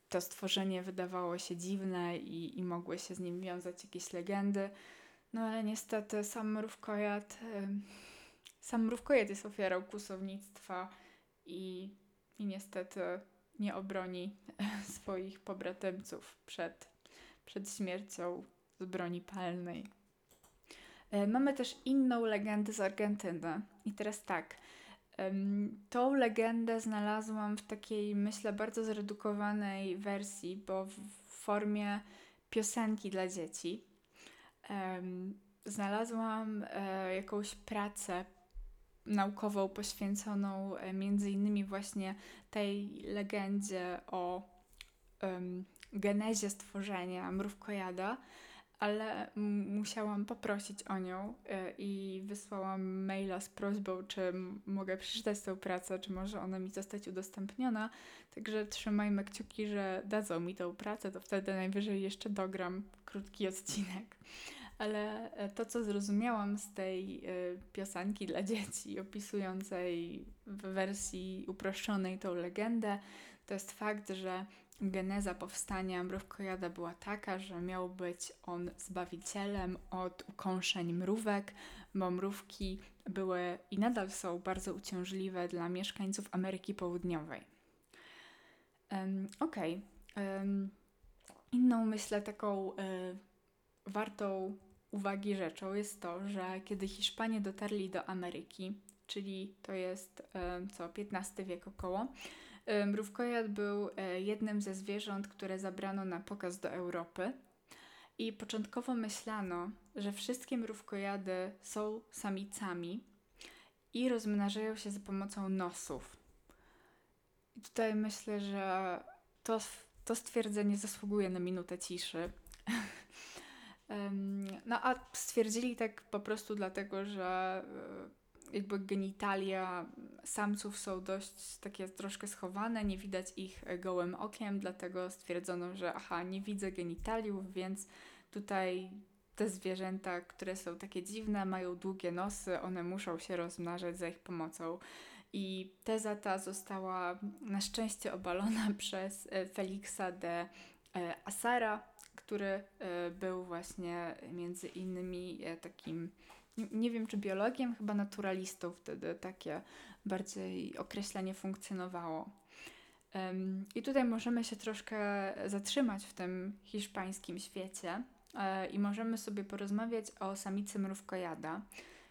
to stworzenie wydawało się dziwne i, i mogły się z nim wiązać jakieś legendy. No ale niestety sam mrówkojad sam mrówkojed jest ofiarą kłusownictwa i, i niestety nie obroni swoich pobratymców przed, przed śmiercią z broni palnej. E, mamy też inną legendę z Argentyny. I teraz tak. Tą legendę znalazłam w takiej, myślę, bardzo zredukowanej wersji, bo w formie piosenki dla dzieci. Znalazłam e, jakąś pracę naukową poświęconą e, między innymi właśnie tej legendzie o genezie stworzenia mrówkojada, ale musiałam poprosić o nią e, i wysłałam maila z prośbą, czy mogę przeczytać tę pracę, czy może ona mi zostać udostępniona. Także trzymajmy kciuki, że dadzą mi tę pracę, to wtedy najwyżej jeszcze dogram krótki odcinek ale e, to, co zrozumiałam z tej e, piosenki dla dzieci, opisującej w wersji uproszczonej tą legendę, to jest fakt, że geneza powstania mrówkojada była taka, że miał być on zbawicielem od ukąszeń mrówek, bo mrówki były i nadal są bardzo uciążliwe dla mieszkańców Ameryki Południowej. Um, Okej. Okay. Um, inną, myślę, taką y, wartą uwagi rzeczą jest to, że kiedy Hiszpanie dotarli do Ameryki, czyli to jest co XV wiek około, mrówkojad był e, jednym ze zwierząt, które zabrano na pokaz do Europy. I początkowo myślano, że wszystkie mrówkojady są samicami i rozmnażają się za pomocą nosów. I tutaj myślę, że to, to stwierdzenie zasługuje na minutę ciszy. No a stwierdzili tak po prostu dlatego, że e, jakby genitalia samców są dość takie troszkę schowane, nie widać ich gołym okiem, dlatego stwierdzono, że aha, nie widzę genitaliów, więc tutaj te zwierzęta, które są takie dziwne, mają długie nosy, one muszą się rozmnażać za ich pomocą. I teza ta została na szczęście obalona przez e, Felixa de e, Asara, który e, był właśnie między innymi e, takim, nie wiem czy biologiem, chyba naturalistą wtedy takie bardziej określenie funkcjonowało. I tutaj możemy się troszkę zatrzymać w tym hiszpańskim świecie e, i możemy sobie porozmawiać o samicy mrówkojada,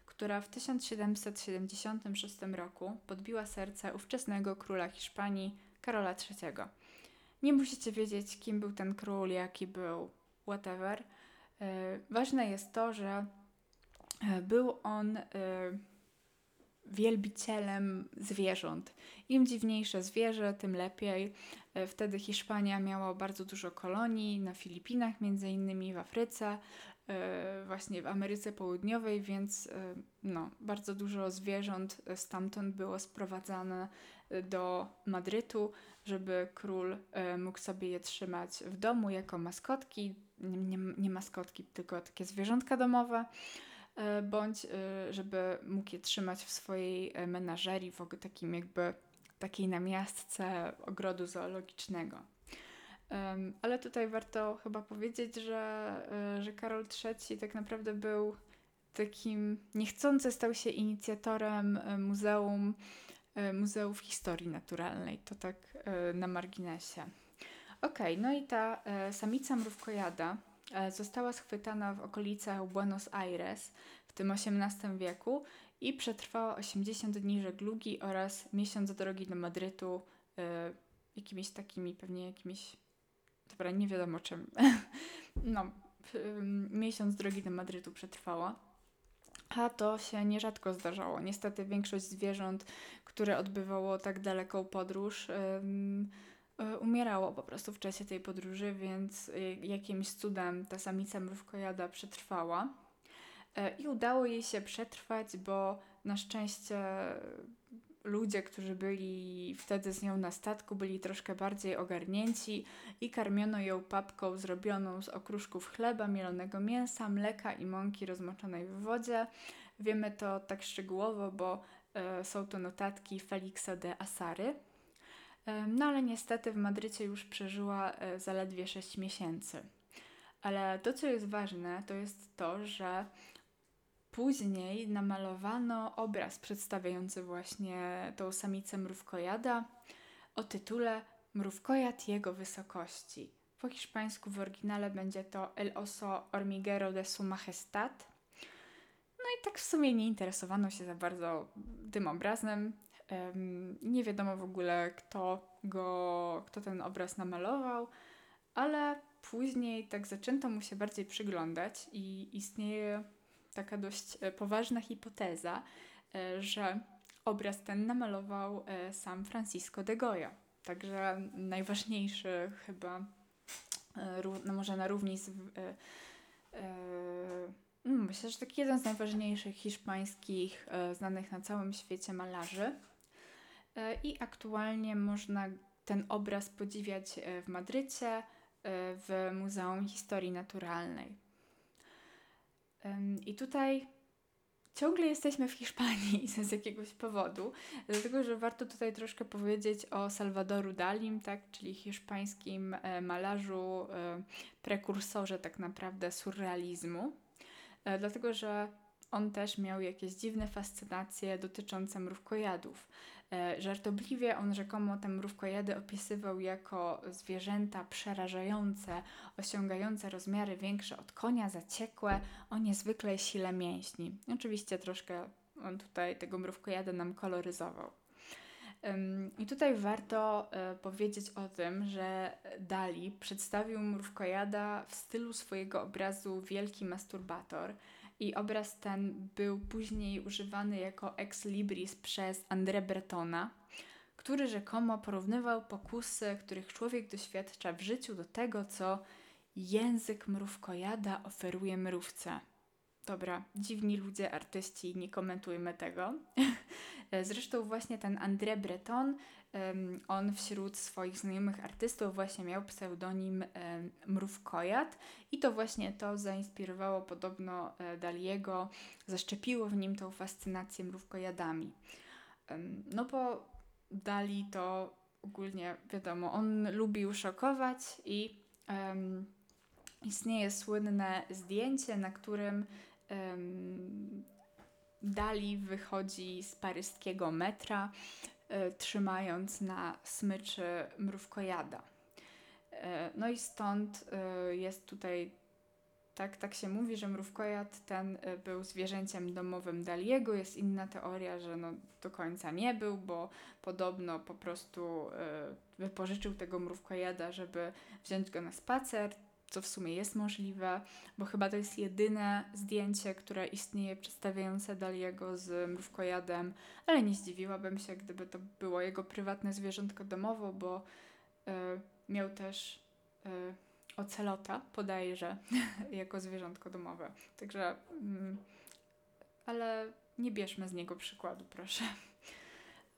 która w 1776 roku podbiła serce ówczesnego króla Hiszpanii Karola III. Nie musicie wiedzieć, kim był ten król, jaki był, whatever. E, ważne jest to, że był on e, wielbicielem zwierząt. Im dziwniejsze zwierzę, tym lepiej. Wtedy Hiszpania miała bardzo dużo kolonii na Filipinach, między innymi w Afryce, właśnie w Ameryce Południowej, więc no, bardzo dużo zwierząt stamtąd było sprowadzane do Madrytu, żeby król e, mógł sobie je trzymać w domu jako maskotki, nie, nie, maskotki, tylko takie zwierzątka domowe, e, bądź e, żeby mógł je trzymać w swojej menażerii, w takim jakby takiej namiastce ogrodu zoologicznego. Ale tutaj warto chyba powiedzieć, że, że Karol III tak naprawdę był takim niechcący stał się inicjatorem muzeum E, Muzeów Historii Naturalnej. To tak e, na marginesie. Ok, no i ta e, samica mrówkojada została schwytana w okolicach Buenos Aires w tym XVIII wieku i przetrwała 80 dni żeglugi oraz miesiąc drogi do Madrytu jakimiś takimi, pewnie jakimiś, dobra, nie wiadomo czym. no, miesiąc drogi do Madrytu przetrwała. A to się nierzadko zdarzało. Niestety większość zwierząt, które odbywało tak daleką podróż, yy, umierało po prostu w czasie tej podróży, więc y, jakimś cudem ta samica mrówkojada przetrwała. E, I udało jej się przetrwać, bo na szczęście ludzie, którzy byli wtedy z nią na statku, byli troszkę bardziej ogarnięci i karmiono ją papką zrobioną z okruszków chleba, mielonego mięsa, mleka i mąki rozmoczonej w wodzie. Wiemy to tak szczegółowo, bo e, są to notatki Felixa de Asary. E, no ale niestety w Madrycie już przeżyła e, zaledwie 6 miesięcy. Ale to, co jest ważne, to jest to, że Później namalowano obraz przedstawiający właśnie tą samicę mrówkojada o tytule Mrówkojad jego wysokości. Po hiszpańsku w oryginale będzie to El oso hormiguero de su majestad. No i tak w sumie nie interesowano się za bardzo tym obrazem. Nie wiadomo w ogóle, kto go, kto ten obraz namalował, ale później tak zaczęto mu się bardziej przyglądać i istnieje taka dość e, poważna hipoteza, e, że obraz ten namalował e, sam Francisco de Goya. Także najważniejszy chyba, no może na równi z. No myślę, że taki jeden z najważniejszych hiszpańskich, znanych na całym świecie malarzy. I aktualnie można ten obraz podziwiać w Madrycie, w Muzeum Historii Naturalnej. I tutaj ciągle jesteśmy w Hiszpanii z jakiegoś powodu, dlatego że warto tutaj troszkę powiedzieć o Salvadoru Dalim, tak, czyli hiszpańskim e, malarzu, e, prekursorze tak naprawdę surrealizmu, e, dlatego że on też miał jakieś dziwne fascynacje dotyczące mrówkojadów. E, żartobliwie on rzekomo te mrówkojady opisywał jako zwierzęta przerażające, osiągające rozmiary większe od konia, zaciekłe, o niezwykłej sile mięśni. Oczywiście troszkę on tutaj tego mrówkojada nam koloryzował. I tutaj warto e, powiedzieć o tym, że Dali przedstawił mrówkojada w stylu swojego obrazu Wielki Masturbator – i obraz ten był później używany jako ex libris przez André Bretona, który rzekomo porównywał pokusy, których człowiek doświadcza w życiu do tego, co język mrówkojada oferuje mrówce. Dobra, dziwni ludzie, artyści, nie komentujmy tego. Zresztą właśnie ten André Breton on wśród swoich znajomych artystów właśnie miał pseudonim Mrówkojad i to właśnie to zainspirowało podobno e, Daliego, zaszczepiło w nim tą fascynację mrówkojadami. No bo Dali to ogólnie wiadomo, on lubił szokować i um, istnieje słynne zdjęcie, na którym um, Dali wychodzi z paryskiego metra trzymając na smyczy mrówkojada. E, no i stąd e, jest tutaj, tak, tak się mówi, że mrówkojad ten był zwierzęciem domowym Daliego. Jest inna teoria, że no do końca nie był, bo podobno po prostu wypożyczył tego mrówkojada, żeby wziąć go na spacer co w sumie jest możliwe, bo chyba to jest jedyne zdjęcie, które istnieje przedstawiające Daliego z mrówkojadem, ale nie zdziwiłabym się, gdyby to było jego prywatne zwierzątko domowe, bo y, miał też y, ocelota, podejrzę, jako zwierzątko domowe. Także, y, ale nie bierzmy z niego przykładu, proszę.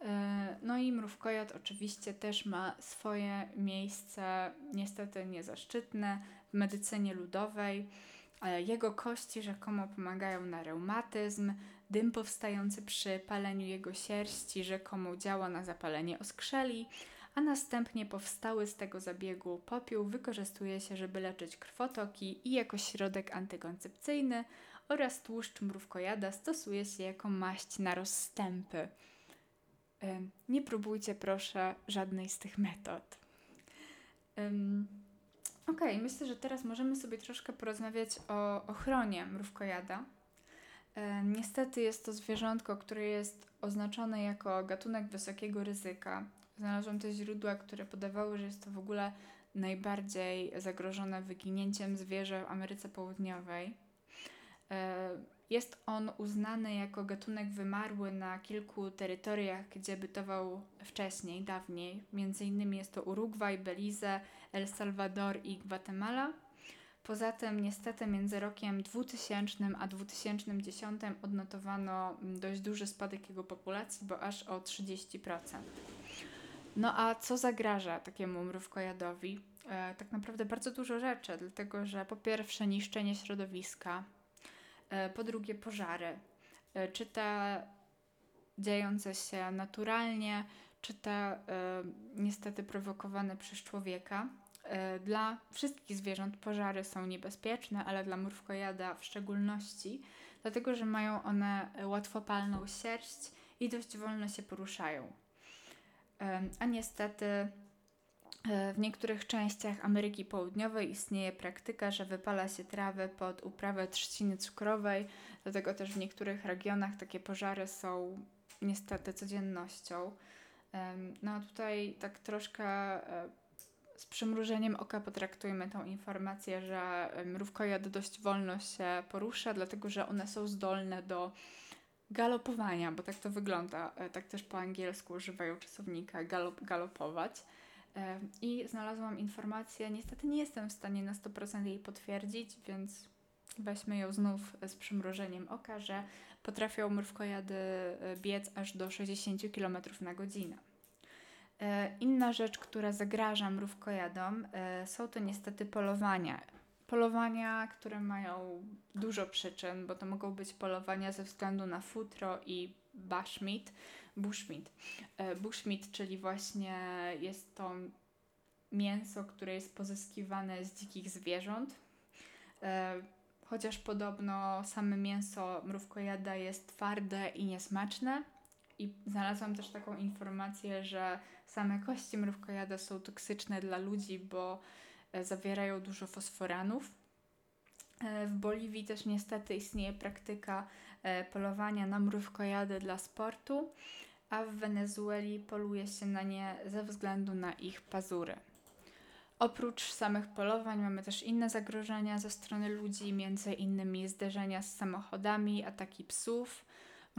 E, no i mrówkojad oczywiście też ma swoje miejsce, niestety niezaszczytne, w medycynie ludowej. Jego kości rzekomo pomagają na reumatyzm, dym powstający przy paleniu jego sierści rzekomo działa na zapalenie oskrzeli, a następnie powstały z tego zabiegu popiół wykorzystuje się, żeby leczyć krwotoki i jako środek antykoncepcyjny oraz tłuszcz mrówkojada stosuje się jako maść na rozstępy. Nie próbujcie proszę żadnej z tych metod. Ok, myślę, że teraz możemy sobie troszkę porozmawiać o ochronie mrówkojada. E, niestety jest to zwierzątko, które jest oznaczone jako gatunek wysokiego ryzyka. Znalazłam też źródła, które podawały, że jest to w ogóle najbardziej zagrożone wyginięciem zwierzę w Ameryce Południowej. E, jest on uznany jako gatunek wymarły na kilku terytoriach, gdzie bytował wcześniej, dawniej. Między innymi jest to Urugwaj, Belize, El Salvador i Gwatemala. Poza tym niestety między rokiem 2000 a 2010 odnotowano dość duży spadek jego populacji, bo aż o 30%. No a co zagraża takiemu mrówkojadowi? E, tak naprawdę bardzo dużo rzeczy, dlatego że po pierwsze niszczenie środowiska, E, po drugie pożary. E, czy te dziejące się naturalnie, czy te e, niestety prowokowane przez człowieka. Dla wszystkich zwierząt pożary są niebezpieczne, ale dla mrówkojada w szczególności, dlatego że mają one łatwopalną sierść i dość wolno się poruszają. A niestety E, w niektórych częściach Ameryki Południowej istnieje praktyka, że wypala się trawę pod uprawę trzciny cukrowej, dlatego też w niektórych regionach takie pożary są niestety codziennością. No tutaj tak troszkę e, z przymrużeniem oka potraktujmy tą informację, że mrówkojad dość wolno się porusza, dlatego że one są zdolne do galopowania, bo tak to wygląda. E, tak też po angielsku używają czasownika galop, galopować. I znalazłam informację, niestety nie jestem w stanie na 100% jej potwierdzić, więc weźmy ją znów z przymrużeniem oka, że potrafią mrówkojady e, biec aż do 60 km na godzinę. E, inna rzecz, która zagraża mrówkojadom, e, są to niestety polowania. Polowania, które mają dużo przyczyn, bo to mogą być polowania ze względu na futro i bushmeat, bushmeat. Bushmeat, czyli właśnie jest to mięso, które jest pozyskiwane z dzikich zwierząt. E, chociaż podobno same mięso mrówkojada jest twarde i niesmaczne. I znalazłam też taką informację, że same kości mrówkojada są toksyczne dla ludzi, bo e, zawierają dużo fosforanów. W Boliwii też niestety istnieje praktyka polowania na mrówkojady dla sportu a w Wenezueli poluje się na nie ze względu na ich pazury. Oprócz samych polowań mamy też inne zagrożenia ze strony ludzi, między innymi zderzenia z samochodami, ataki psów.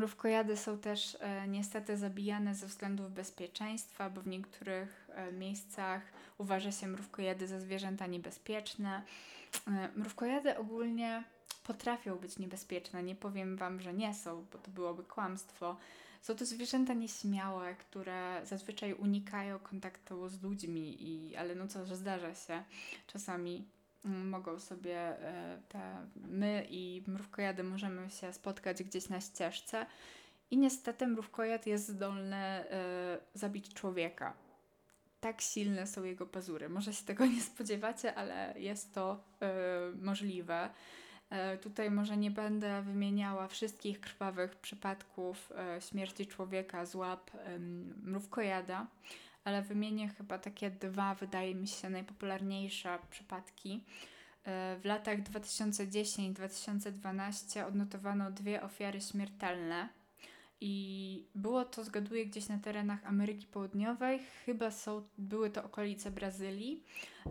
Mrówkojady są też e, niestety zabijane ze względów bezpieczeństwa, bo w niektórych e, miejscach uważa się mrówkojady za zwierzęta niebezpieczne. E, mrówkojady ogólnie potrafią być niebezpieczne, nie powiem Wam, że nie są, bo to byłoby kłamstwo są to zwierzęta nieśmiałe, które zazwyczaj unikają kontaktu z ludźmi, i, ale no co, że zdarza się. Czasami mogą sobie e, te, my i mrówkojady możemy się spotkać gdzieś na ścieżce i niestety mrówkojad jest zdolny e, zabić człowieka. Tak silne są jego pazury. Może się tego nie spodziewacie, ale jest to e, możliwe. Tutaj może nie będę wymieniała wszystkich krwawych przypadków śmierci człowieka z łap mrówkojada, ale wymienię chyba takie dwa, wydaje mi się, najpopularniejsze przypadki. E, w latach 2010-2012 odnotowano dwie ofiary śmiertelne i było to, zgaduję, gdzieś na terenach Ameryki Południowej, chyba są, były to okolice Brazylii.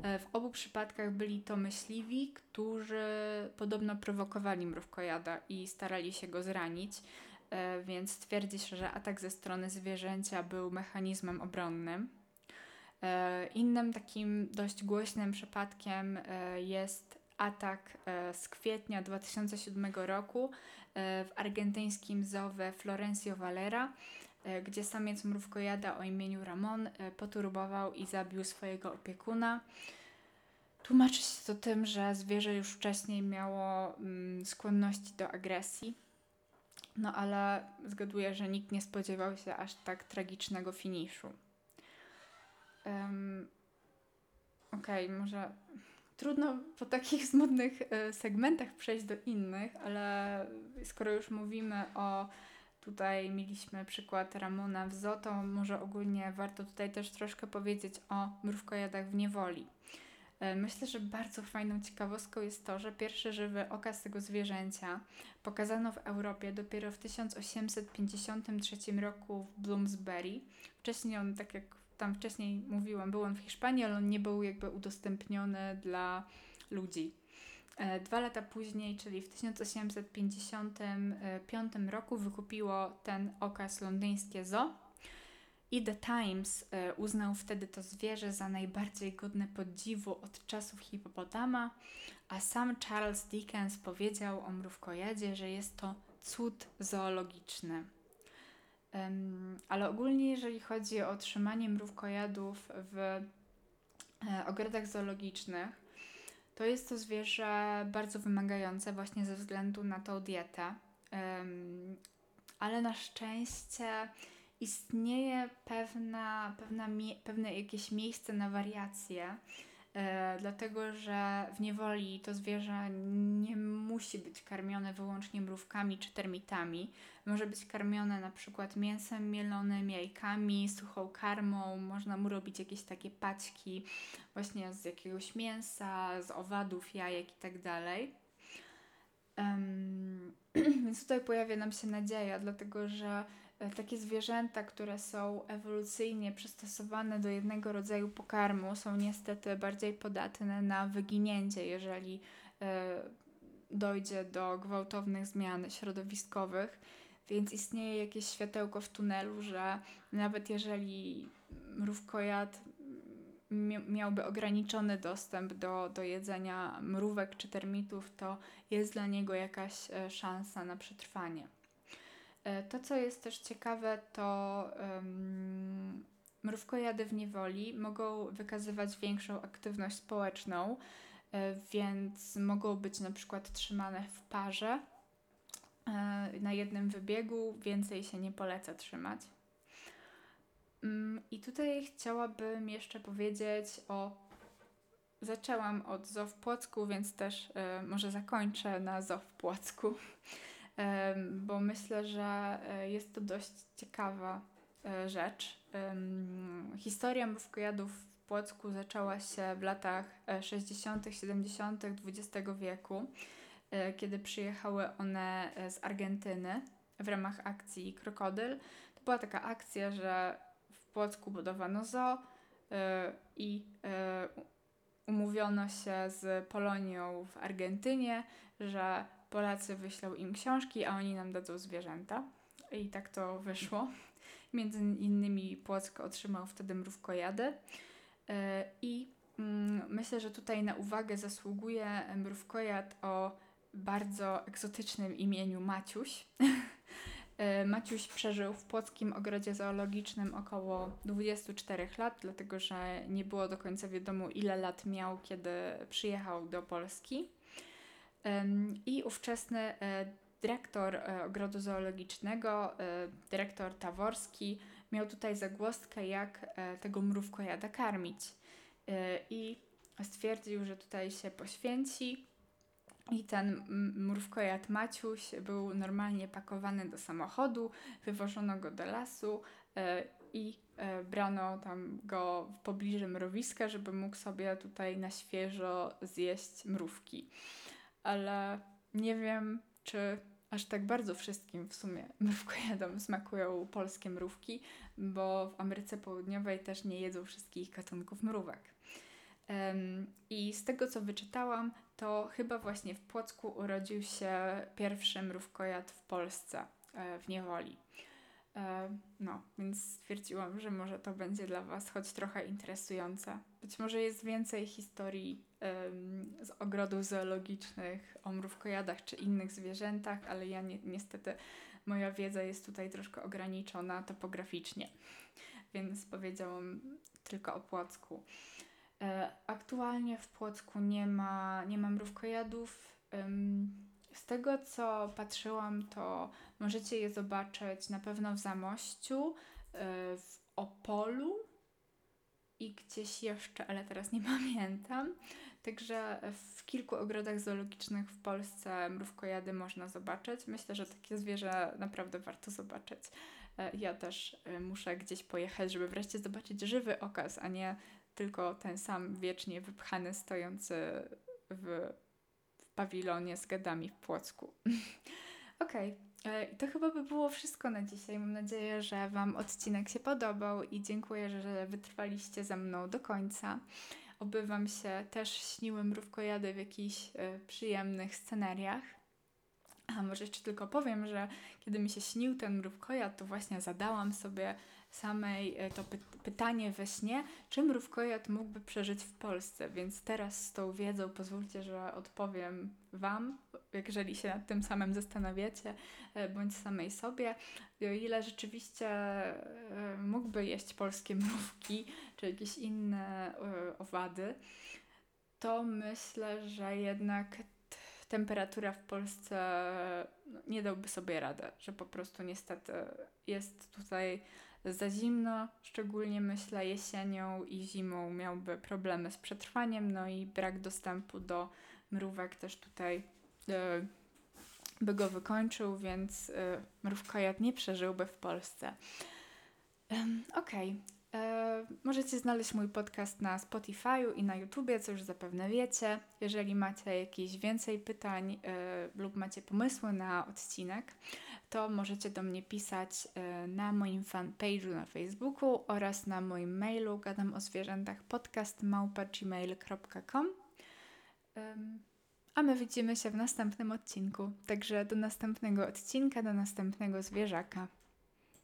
E, w obu przypadkach byli to myśliwi, którzy podobno prowokowali mrówkojada i starali się go zranić, więc twierdzi się, że atak ze strony zwierzęcia był mechanizmem obronnym. E, innym takim dość głośnym przypadkiem jest atak z kwietnia 2007 roku E, w argentyńskim zoo Florencio Valera, e, gdzie samiec mrówkojada o imieniu Ramon e, poturbował i zabił swojego opiekuna. Tłumaczy się to tym, że zwierzę już wcześniej miało mm, skłonności do agresji. No ale zgaduję, że nikt nie spodziewał się aż tak tragicznego finiszu. Um, Okej, okay, może trudno po takich smutnych e, segmentach przejść do innych, ale skoro już mówimy o tutaj mieliśmy przykład Ramona w to może ogólnie warto tutaj też troszkę powiedzieć o mrówkojadach w niewoli. E, myślę, że bardzo fajną ciekawostką jest to, że pierwszy żywy okaz tego zwierzęcia pokazano w Europie dopiero w 1853 roku w Bloomsbury. Wcześniej on, tak jak tam wcześniej mówiłam, byłem w Hiszpanii, ale on nie był jakby udostępniony dla ludzi. E, dwa lata później, czyli w 1855 roku, wykupiło ten okaz londyńskie zoo i The Times e, uznał wtedy to zwierzę za najbardziej godne podziwu od czasów hipopotama, a sam Charles Dickens powiedział o mrówkojadzie, że jest to cud zoologiczny. Ale ogólnie, jeżeli chodzi o trzymanie mrówkojadów w e, ogrodach zoologicznych, to jest to zwierzę bardzo wymagające właśnie ze względu na tą dietę. Ale na szczęście istnieje pewna, pewna pewne jakieś miejsce na wariacje. e, dlatego że w niewoli to zwierzę nie musi być karmione wyłącznie mrówkami czy termitami. Może być karmione na przykład mięsem mielonym, jajkami, suchą karmą, można mu robić jakieś takie paćki właśnie z jakiegoś mięsa, z owadów, jajek i tak. Więc tutaj pojawia nam się nadzieja, dlatego że takie zwierzęta, które są ewolucyjnie przystosowane do jednego rodzaju pokarmu, są niestety bardziej podatne na wyginięcie, jeżeli e, dojdzie do gwałtownych zmian środowiskowych. Więc istnieje jakieś światełko w tunelu, że nawet jeżeli mrówkojad miałby ograniczony dostęp do, do jedzenia mrówek czy termitów, to jest dla niego jakaś e, szansa na przetrwanie. E, to, co jest też ciekawe, to um, mrówkojady w niewoli mogą wykazywać większą aktywność społeczną, e, więc mogą być na przykład trzymane w parze na jednym wybiegu, więcej się nie poleca trzymać. Mm, I tutaj chciałabym jeszcze powiedzieć o. Zaczęłam od ZO w Płocku, więc też y, może zakończę na ZO w Płocku, bo myślę, że e, jest to dość ciekawa y, rzecz. Historia mrówkojadów w Płocku zaczęła się w latach 60., 70. XX wieku, kiedy przyjechały one z Argentyny w ramach akcji Krokodyl. To była taka akcja, że Płocku budowano zoo i umówiono się z Polonią w Argentynie, że Polacy wyślą im książki, a oni nam dadzą zwierzęta. I tak to wyszło. Między innymi Płock otrzymał wtedy mrówkojady. Y, I mm, myślę, że tutaj na uwagę zasługuje mrówkojad o bardzo egzotycznym imieniu Maciuś. E, Maciuś przeżył w Płockim Ogrodzie Zoologicznym około 24 lat, dlatego że nie było do końca wiadomo, ile lat miał, kiedy przyjechał do Polski. I ówczesny e, dyrektor e, Ogrodu Zoologicznego, dyrektor Taworski, miał tutaj zagłoskę, jak tego mrówkojada karmić. I stwierdził, że tutaj się poświęci i ten mrówkojad Maciuś był normalnie pakowany do samochodu, wywożono go do lasu e, i e, brano tam go w pobliżu mrowiska, żeby mógł sobie tutaj na świeżo zjeść mrówki. Ale nie wiem, czy aż tak bardzo wszystkim w sumie mrówkojadom smakują polskie mrówki, bo w Ameryce Południowej też nie jedzą wszystkich gatunków mrówek. I z tego co wyczytałam, to chyba właśnie w Płocku urodził się pierwszy mrówkojad w Polsce e, w niewoli. E, no, więc stwierdziłam, że może to będzie dla Was choć trochę interesujące. Być może jest więcej historii z ogrodów zoologicznych o mrówkojadach czy innych zwierzętach, ale ja ni niestety moja wiedza jest tutaj troszkę ograniczona topograficznie, więc powiedziałam tylko o Płocku. E, aktualnie w Płocku nie ma, nie ma mrówkojadów. Z tego co patrzyłam, to możecie je zobaczyć na pewno w Zamościu, e, w Opolu i gdzieś jeszcze, ale teraz nie pamiętam. Także w kilku ogrodach zoologicznych w Polsce mrówkojady można zobaczyć. Myślę, że takie zwierzę naprawdę warto zobaczyć. E, ja też muszę gdzieś pojechać, żeby wreszcie zobaczyć żywy okaz, a nie tylko ten sam wiecznie wypchany stojący w pawilonie z gadami w Płocku. Okej, okay. E, to chyba by było wszystko na dzisiaj. Mam nadzieję, że Wam odcinek się podobał i dziękuję, że wytrwaliście ze mną do końca. Oby Wam się też śniły mrówkojady w jakichś y, przyjemnych scenariach. A może jeszcze tylko powiem, że kiedy mi się śnił ten mrówkojad, to właśnie zadałam sobie samej e, to py pytanie we śnie, czy mrówkojad mógłby przeżyć w Polsce. Więc teraz z tą wiedzą pozwólcie, że odpowiem Wam, jeżeli się nad tym samym zastanawiacie, e, bądź samej sobie. O ile rzeczywiście e, mógłby jeść polskie mrówki, czy jakieś inne owady, to myślę, że jednak temperatura w Polsce no, nie dałby sobie radę, że po prostu niestety jest tutaj za zimno, szczególnie myślę jesienią i zimą miałby problemy z przetrwaniem, no i brak dostępu do mrówek też tutaj e, by go wykończył, więc e, mrówkojad nie przeżyłby w Polsce. Okej. Okay. E, możecie znaleźć mój podcast na Spotify'u i na YouTubie, co już zapewne wiecie. Jeżeli macie jakieś więcej pytań e, lub macie pomysły na odcinek, to możecie do mnie pisać e, na moim fanpage'u na Facebooku oraz na moim mailu gadam o zwierzętach podcast małpa.gmail.com A my widzimy się w następnym odcinku. Także do następnego odcinka, do następnego zwierzaka.